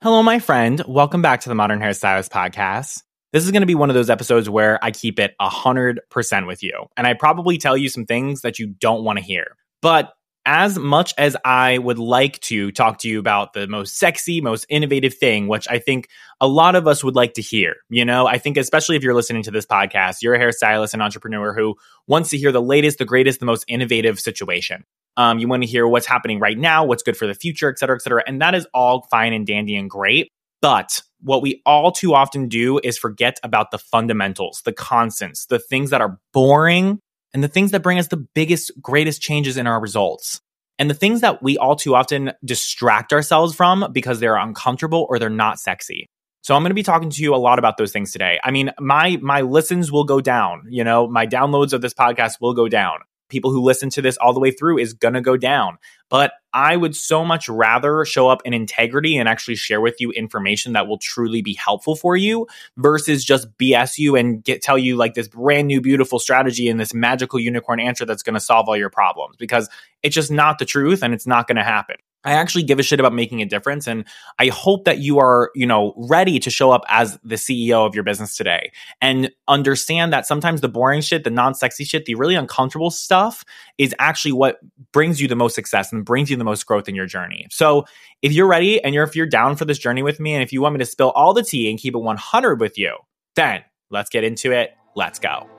Hello, my friend. Welcome back to the Modern Hairstylist Podcast. This is going to be one of those episodes where I keep it 100% with you. And I probably tell you some things that you don't want to hear. But as much as I would like to talk to you about the most sexy, most innovative thing, which I think a lot of us would like to hear, you know, I think especially if you're listening to this podcast, you're a hairstylist and entrepreneur who wants to hear the latest, the greatest, the most innovative situation. Um, you want to hear what's happening right now, what's good for the future, et cetera, et cetera. And that is all fine and dandy and great. But what we all too often do is forget about the fundamentals, the constants, the things that are boring and the things that bring us the biggest, greatest changes in our results. And the things that we all too often distract ourselves from because they're uncomfortable or they're not sexy. So I'm going to be talking to you a lot about those things today. I mean, my my listens will go down, you know, my downloads of this podcast will go down people who listen to this all the way through is going to go down. But I would so much rather show up in integrity and actually share with you information that will truly be helpful for you versus just BS you and get tell you like this brand new beautiful strategy and this magical unicorn answer that's going to solve all your problems because it's just not the truth and it's not going to happen. I actually give a shit about making a difference. And I hope that you are, you know, ready to show up as the CEO of your business today and understand that sometimes the boring shit, the non sexy shit, the really uncomfortable stuff is actually what brings you the most success and brings you the most growth in your journey. So if you're ready and you're, if you're down for this journey with me and if you want me to spill all the tea and keep it 100 with you, then let's get into it. Let's go.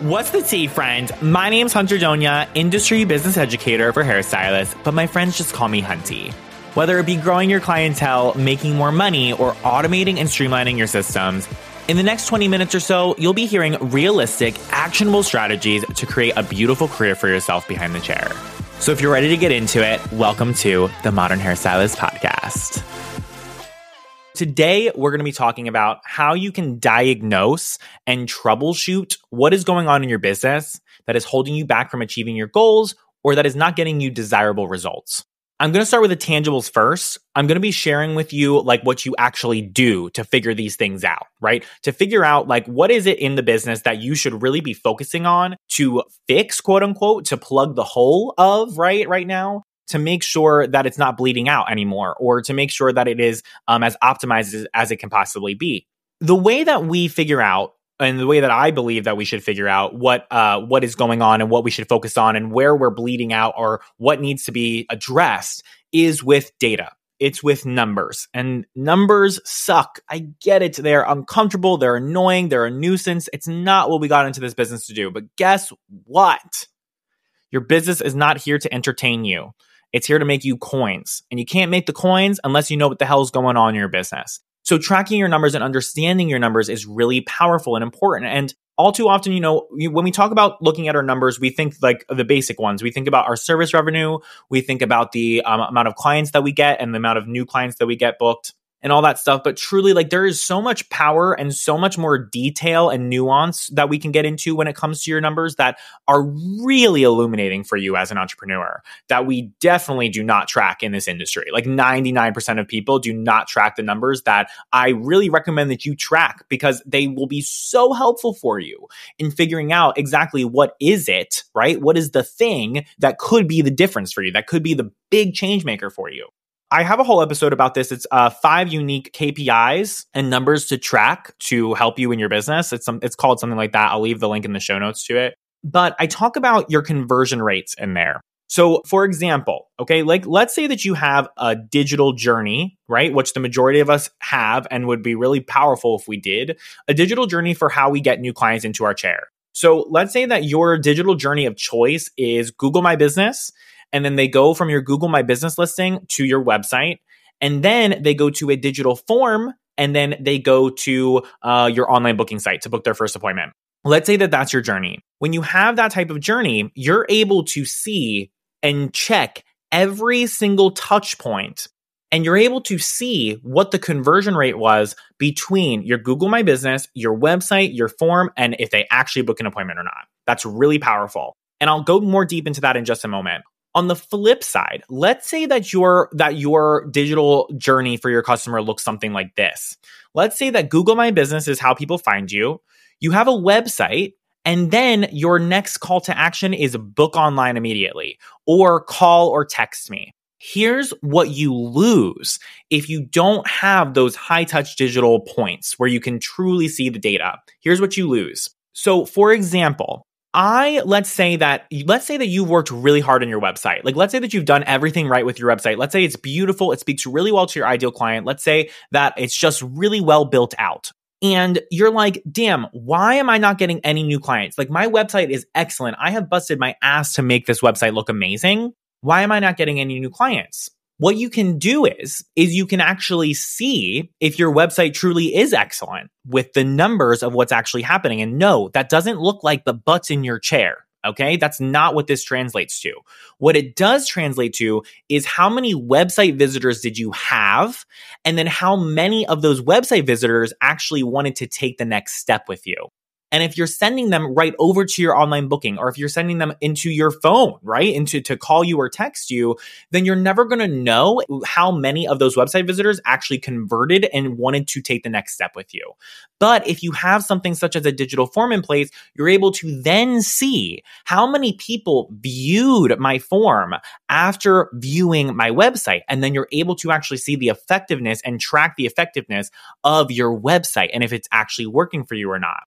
What's the tea, friend? My name's Hunter Donia, industry business educator for hairstylists, but my friends just call me Hunty. Whether it be growing your clientele, making more money, or automating and streamlining your systems, in the next 20 minutes or so, you'll be hearing realistic, actionable strategies to create a beautiful career for yourself behind the chair. So if you're ready to get into it, welcome to the Modern Hairstylist Podcast. Today, we're going to be talking about how you can diagnose and troubleshoot what is going on in your business that is holding you back from achieving your goals or that is not getting you desirable results. I'm going to start with the tangibles first. I'm going to be sharing with you like what you actually do to figure these things out, right? To figure out like what is it in the business that you should really be focusing on to fix, quote unquote, to plug the hole of, right? Right now to make sure that it's not bleeding out anymore or to make sure that it is um, as optimized as, as it can possibly be. The way that we figure out and the way that I believe that we should figure out what uh, what is going on and what we should focus on and where we're bleeding out or what needs to be addressed is with data. It's with numbers and numbers suck. I get it. They're uncomfortable. They're annoying. They're a nuisance. It's not what we got into this business to do. But guess what? Your business is not here to entertain you. It's here to make you coins. And you can't make the coins unless you know what the hell is going on in your business. So tracking your numbers and understanding your numbers is really powerful and important. And all too often, you know, when we talk about looking at our numbers, we think like the basic ones. We think about our service revenue. We think about the um, amount of clients that we get and the amount of new clients that we get booked and all that stuff. But truly, like there is so much power and so much more detail and nuance that we can get into when it comes to your numbers that are really illuminating for you as an entrepreneur that we definitely do not track in this industry. Like 99% of people do not track the numbers that I really recommend that you track because they will be so helpful for you in figuring out exactly what is it, right? What is the thing that could be the difference for you, that could be the big change maker for you. I have a whole episode about this. It's uh, five unique KPIs and numbers to track to help you in your business. It's some, it's called something like that. I'll leave the link in the show notes to it. But I talk about your conversion rates in there. So, for example, okay, like let's say that you have a digital journey, right? Which the majority of us have and would be really powerful if we did a digital journey for how we get new clients into our chair. So, let's say that your digital journey of choice is Google My Business and then they go from your Google My Business listing to your website. And then they go to a digital form and then they go to uh, your online booking site to book their first appointment. Let's say that that's your journey. When you have that type of journey, you're able to see and check every single touch point and you're able to see what the conversion rate was between your Google My Business, your website, your form, and if they actually book an appointment or not. That's really powerful. And I'll go more deep into that in just a moment. On the flip side, let's say that your that your digital journey for your customer looks something like this. Let's say that Google My Business is how people find you. You have a website and then your next call to action is book online immediately or call or text me. Here's what you lose if you don't have those high touch digital points where you can truly see the data. Here's what you lose. So, for example, I let's say that let's say that you've worked really hard on your website. Like let's say that you've done everything right with your website. Let's say it's beautiful, it speaks really well to your ideal client. Let's say that it's just really well built out. And you're like, "Damn, why am I not getting any new clients? Like my website is excellent. I have busted my ass to make this website look amazing." Why am I not getting any new clients? What you can do is, is you can actually see if your website truly is excellent with the numbers of what's actually happening. And no, that doesn't look like the butts in your chair. Okay. That's not what this translates to. What it does translate to is how many website visitors did you have? And then how many of those website visitors actually wanted to take the next step with you? And if you're sending them right over to your online booking, or if you're sending them into your phone, right, into to call you or text you, then you're never going to know how many of those website visitors actually converted and wanted to take the next step with you. But if you have something such as a digital form in place, you're able to then see how many people viewed my form after viewing my website. And then you're able to actually see the effectiveness and track the effectiveness of your website and if it's actually working for you or not.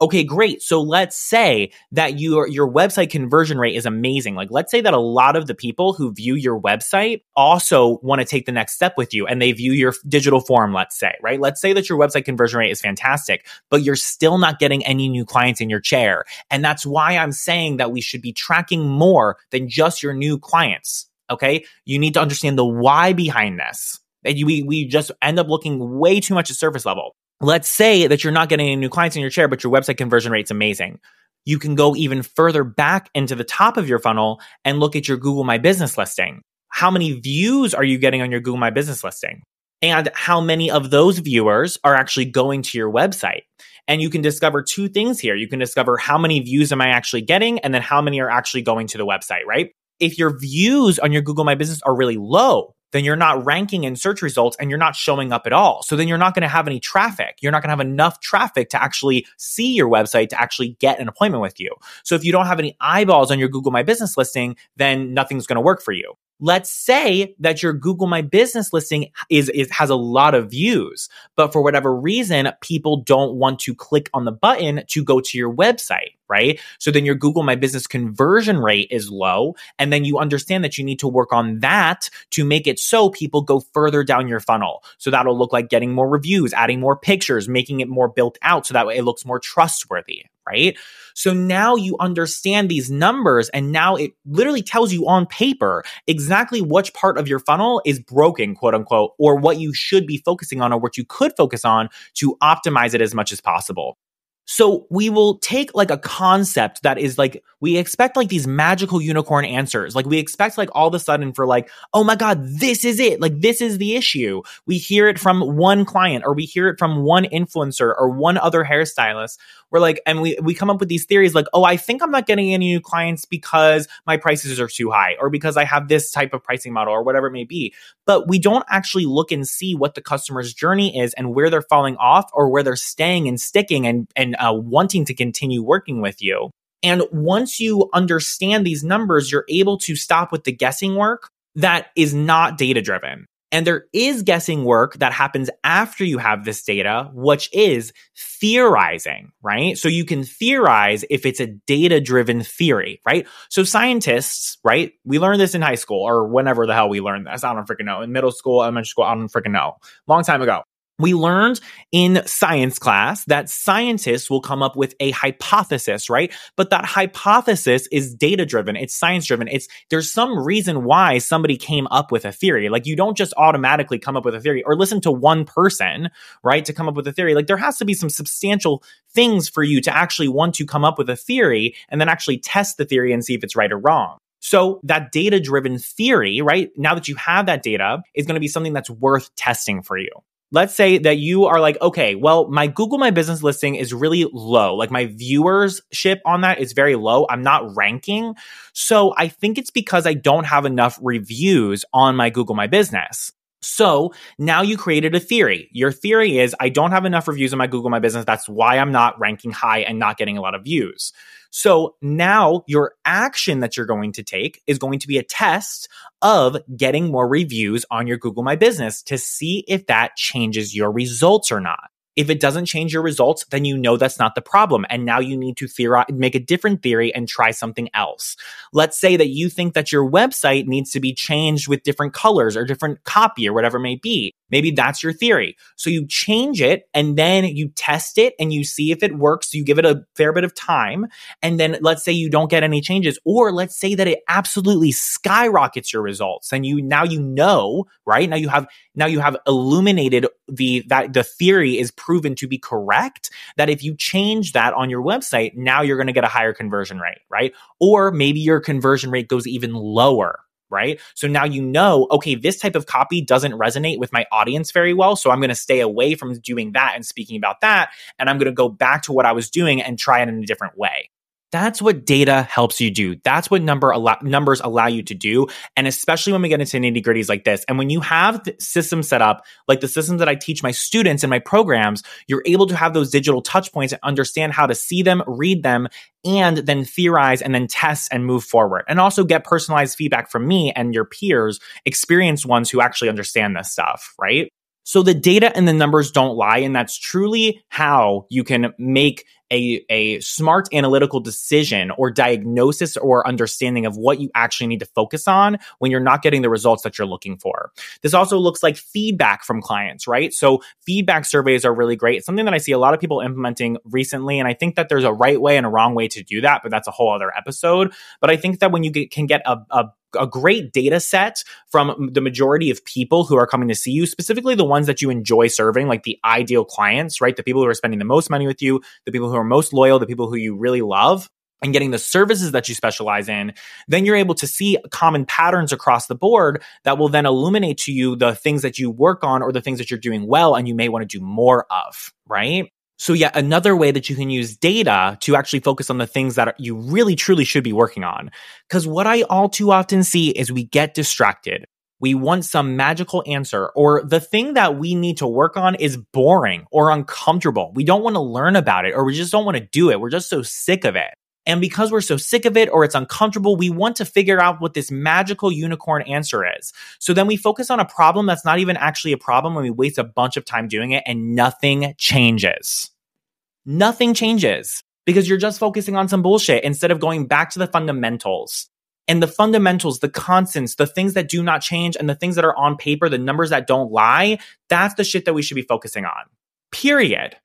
Okay, great. So let's say that your your website conversion rate is amazing. Like let's say that a lot of the people who view your website also want to take the next step with you and they view your digital form, let's say, right? Let's say that your website conversion rate is fantastic, but you're still not getting any new clients in your chair. And that's why I'm saying that we should be tracking more than just your new clients. Okay? You need to understand the why behind this. And we, we just end up looking way too much at surface level let's say that you're not getting any new clients in your chair, but your website conversion rate's amazing. You can go even further back into the top of your funnel and look at your Google My Business listing. How many views are you getting on your Google My Business listing? And how many of those viewers are actually going to your website? And you can discover two things here. You can discover how many views am I actually getting, and then how many are actually going to the website, right? If your views on your Google My Business are really low, then you're not ranking in search results and you're not showing up at all. So then you're not going to have any traffic. You're not going to have enough traffic to actually see your website to actually get an appointment with you. So if you don't have any eyeballs on your Google My Business listing, then nothing's going to work for you. Let's say that your Google My Business listing is, is has a lot of views, but for whatever reason, people don't want to click on the button to go to your website, right? So then your Google My Business conversion rate is low. And then you understand that you need to work on that to make it so people go further down your funnel. So that'll look like getting more reviews, adding more pictures, making it more built out so that way it looks more trustworthy, right? So now you understand these numbers and now it literally tells you on paper exactly which part of your funnel is broken, quote unquote, or what you should be focusing on or what you could focus on to optimize it as much as possible. So we will take like a concept that is like, we expect like these magical unicorn answers. Like we expect like all of a sudden for like, oh my God, this is it. Like this is the issue. We hear it from one client or we hear it from one influencer or one other hairstylist. We're like, and we, we come up with these theories like, oh, I think I'm not getting any new clients because my prices are too high or because I have this type of pricing model or whatever it may be. But we don't actually look and see what the customer's journey is and where they're falling off or where they're staying and sticking and, and uh, wanting to continue working with you. And once you understand these numbers, you're able to stop with the guessing work that is not data driven. And there is guessing work that happens after you have this data, which is theorizing, right? So you can theorize if it's a data driven theory, right? So scientists, right? We learned this in high school or whenever the hell we learned this. I don't freaking know. In middle school, elementary school, I don't freaking know. Long time ago we learned in science class that scientists will come up with a hypothesis, right? But that hypothesis is data driven. It's science driven. It's there's some reason why somebody came up with a theory. Like you don't just automatically come up with a theory or listen to one person, right? To come up with a theory. Like there has to be some substantial things for you to actually want to come up with a theory and then actually test the theory and see if it's right or wrong. So that data driven theory, right? Now that you have that data is going to be something that's worth testing for you let's say that you are like, okay, well, my Google My Business listing is really low. Like my viewership on that is very low. I'm not ranking. So I think it's because I don't have enough reviews on my Google My Business. So now you created a theory. Your theory is I don't have enough reviews in my Google My Business. That's why I'm not ranking high and not getting a lot of views. So now your action that you're going to take is going to be a test of getting more reviews on your Google My Business to see if that changes your results or not. If it doesn't change your results, then you know that's not the problem. And now you need to make a different theory and try something else. Let's say that you think that your website needs to be changed with different colors or different copy or whatever it may be. Maybe that's your theory. So you change it and then you test it and you see if it works. You give it a fair bit of time. And then let's say you don't get any changes, or let's say that it absolutely skyrockets your results. And you now you know, right? Now you have now you have illuminated the that the theory is proven to be correct that if you change that on your website now you're going to get a higher conversion rate right or maybe your conversion rate goes even lower right? So now you know, okay, this type of copy doesn't resonate with my audience very well. So I'm going to stay away from doing that and speaking about that. And I'm going to go back to what I was doing and try it in a different way. That's what data helps you do. That's what number allow, numbers allow you to do. And especially when we get into nitty gritties like this. And when you have systems set up, like the systems that I teach my students in my programs, you're able to have those digital touch points and understand how to see them, read them, and then theorize and then test and move forward. And also get personalized feedback from me and your peers, experienced ones who actually understand this stuff, right? So the data and the numbers don't lie. And that's truly how you can make a, a smart analytical decision or diagnosis or understanding of what you actually need to focus on when you're not getting the results that you're looking for. This also looks like feedback from clients, right? So feedback surveys are really great. It's something that I see a lot of people implementing recently. And I think that there's a right way and a wrong way to do that, but that's a whole other episode. But I think that when you get, can get a, a a great data set from the majority of people who are coming to see you, specifically the ones that you enjoy serving, like the ideal clients, right? The people who are spending the most money with you, the people who are most loyal, the people who you really love and getting the services that you specialize in, then you're able to see common patterns across the board that will then illuminate to you the things that you work on or the things that you're doing well and you may want to do more of, right? So yet another way that you can use data to actually focus on the things that you really truly should be working on. Cause what I all too often see is we get distracted. We want some magical answer or the thing that we need to work on is boring or uncomfortable. We don't want to learn about it or we just don't want to do it. We're just so sick of it. And because we're so sick of it or it's uncomfortable, we want to figure out what this magical unicorn answer is. So then we focus on a problem that's not even actually a problem and we waste a bunch of time doing it and nothing changes. Nothing changes because you're just focusing on some bullshit instead of going back to the fundamentals. And the fundamentals, the constants, the things that do not change and the things that are on paper, the numbers that don't lie, that's the shit that we should be focusing on. Period.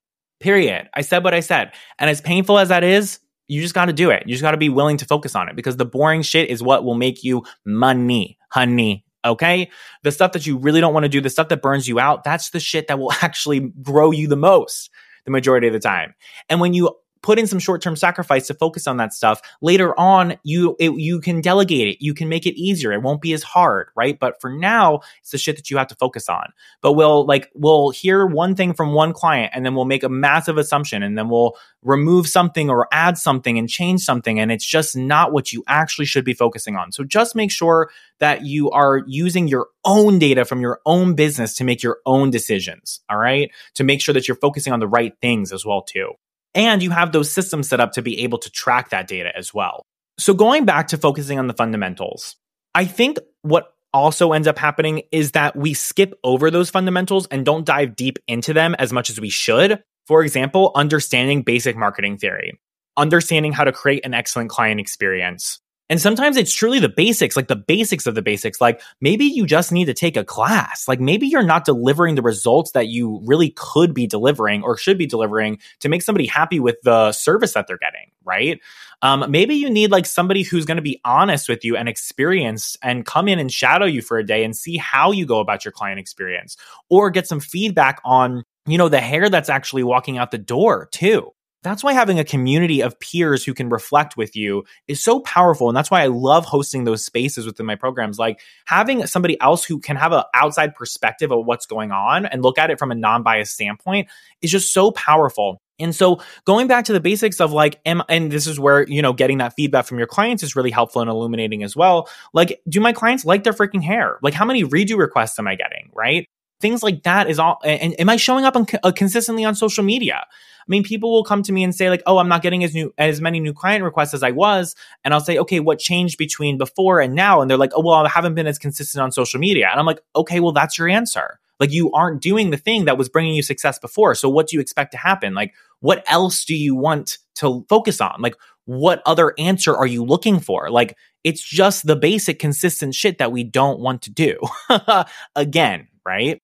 Period. I said what I said. And as painful as that is, you just got to do it. You just got to be willing to focus on it because the boring shit is what will make you money, honey. Okay. The stuff that you really don't want to do, the stuff that burns you out, that's the shit that will actually grow you the most the majority of the time. And when you put in some short-term sacrifice to focus on that stuff. Later on you it, you can delegate it. You can make it easier. It won't be as hard right? But for now it's the shit that you have to focus on. But we'll like we'll hear one thing from one client and then we'll make a massive assumption and then we'll remove something or add something and change something and it's just not what you actually should be focusing on. So just make sure that you are using your own data from your own business to make your own decisions all right? To make sure that you're focusing on the right things as well too and you have those systems set up to be able to track that data as well. So going back to focusing on the fundamentals, I think what also ends up happening is that we skip over those fundamentals and don't dive deep into them as much as we should. For example, understanding basic marketing theory, understanding how to create an excellent client experience, and sometimes it's truly the basics, like the basics of the basics. Like maybe you just need to take a class. Like maybe you're not delivering the results that you really could be delivering or should be delivering to make somebody happy with the service that they're getting, right? Um, maybe you need like somebody who's going to be honest with you and experienced and come in and shadow you for a day and see how you go about your client experience or get some feedback on you know the hair that's actually walking out the door too that's why having a community of peers who can reflect with you is so powerful. And that's why I love hosting those spaces within my programs. Like having somebody else who can have an outside perspective of what's going on and look at it from a non biased standpoint is just so powerful. And so going back to the basics of like, am, and this is where, you know, getting that feedback from your clients is really helpful and illuminating as well. Like, do my clients like their freaking hair? Like, how many redo requests am I getting? Right. Things like that is all. And am I showing up on, uh, consistently on social media? I mean, people will come to me and say like, "Oh, I'm not getting as new as many new client requests as I was," and I'll say, "Okay, what changed between before and now?" And they're like, "Oh, well, I haven't been as consistent on social media," and I'm like, "Okay, well, that's your answer." Like you aren't doing the thing that was bringing you success before. So what do you expect to happen? Like what else do you want to focus on? Like what other answer are you looking for? Like it's just the basic consistent shit that we don't want to do. Again, right?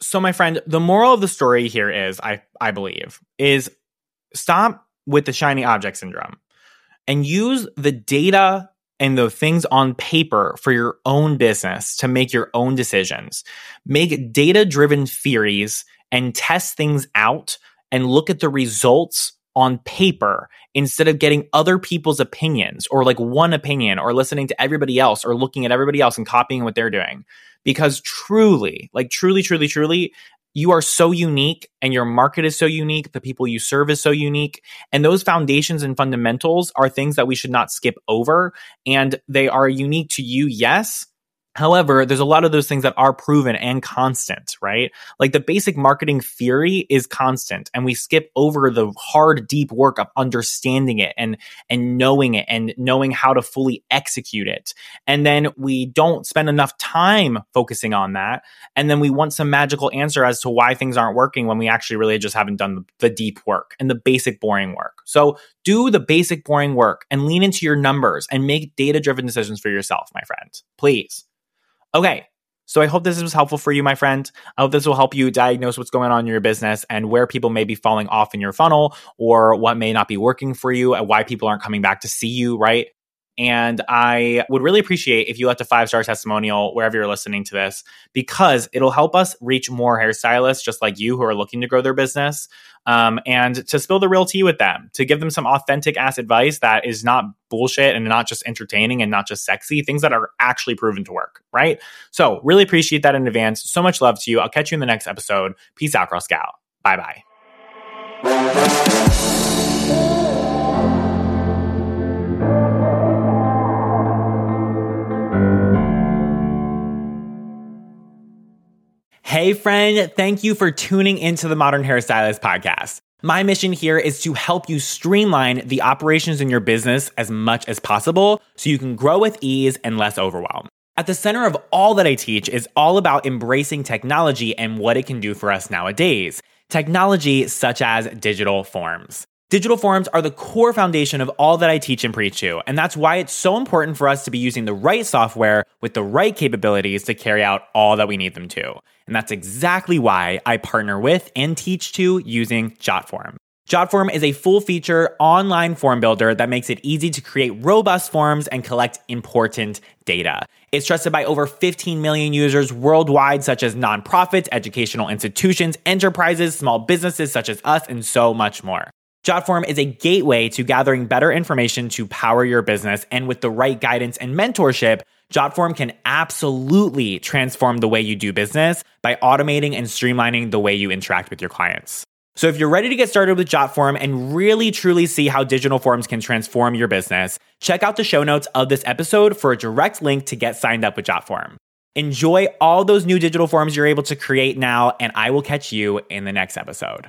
So my friend, the moral of the story here is I I believe is stop with the shiny object syndrome and use the data and the things on paper for your own business to make your own decisions. Make data driven theories and test things out and look at the results on paper instead of getting other people's opinions or like one opinion or listening to everybody else or looking at everybody else and copying what they're doing. Because truly, like truly, truly, truly, you are so unique and your market is so unique. The people you serve is so unique. And those foundations and fundamentals are things that we should not skip over. And they are unique to you, yes, However, there's a lot of those things that are proven and constant, right? Like the basic marketing theory is constant and we skip over the hard deep work of understanding it and and knowing it and knowing how to fully execute it. And then we don't spend enough time focusing on that and then we want some magical answer as to why things aren't working when we actually really just haven't done the, deep work and the basic boring work. So, do the basic boring work and lean into your numbers and make data driven decisions for yourself, my friend. Please. Okay. So I hope this was helpful for you, my friend. I hope this will help you diagnose what's going on in your business and where people may be falling off in your funnel or what may not be working for you and why people aren't coming back to see you, right? And I would really appreciate if you left a five star testimonial wherever you're listening to this, because it'll help us reach more hairstylists just like you who are looking to grow their business um, and to spill the real tea with them, to give them some authentic ass advice that is not bullshit and not just entertaining and not just sexy, things that are actually proven to work, right? So, really appreciate that in advance. So much love to you. I'll catch you in the next episode. Peace out, Girl Scout. Bye bye. Hey, friend, thank you for tuning into the Modern Hairstylist podcast. My mission here is to help you streamline the operations in your business as much as possible so you can grow with ease and less overwhelm. At the center of all that I teach is all about embracing technology and what it can do for us nowadays. Technology such as digital forms. Digital forms are the core foundation of all that I teach and preach to, and that's why it's so important for us to be using the right software with the right capabilities to carry out all that we need them to. And that's exactly why I partner with and teach to using JotForm. JotForm is a full feature online form builder that makes it easy to create robust forms and collect important data. It's trusted by over 15 million users worldwide, such as nonprofits, educational institutions, enterprises, small businesses such as us, and so much more. JotForm is a gateway to gathering better information to power your business. And with the right guidance and mentorship, JotForm can absolutely transform the way you do business by automating and streamlining the way you interact with your clients. So if you're ready to get started with JotForm and really truly see how digital forms can transform your business, check out the show notes of this episode for a direct link to get signed up with JotForm. Enjoy all those new digital forms you're able to create now, and I will catch you in the next episode.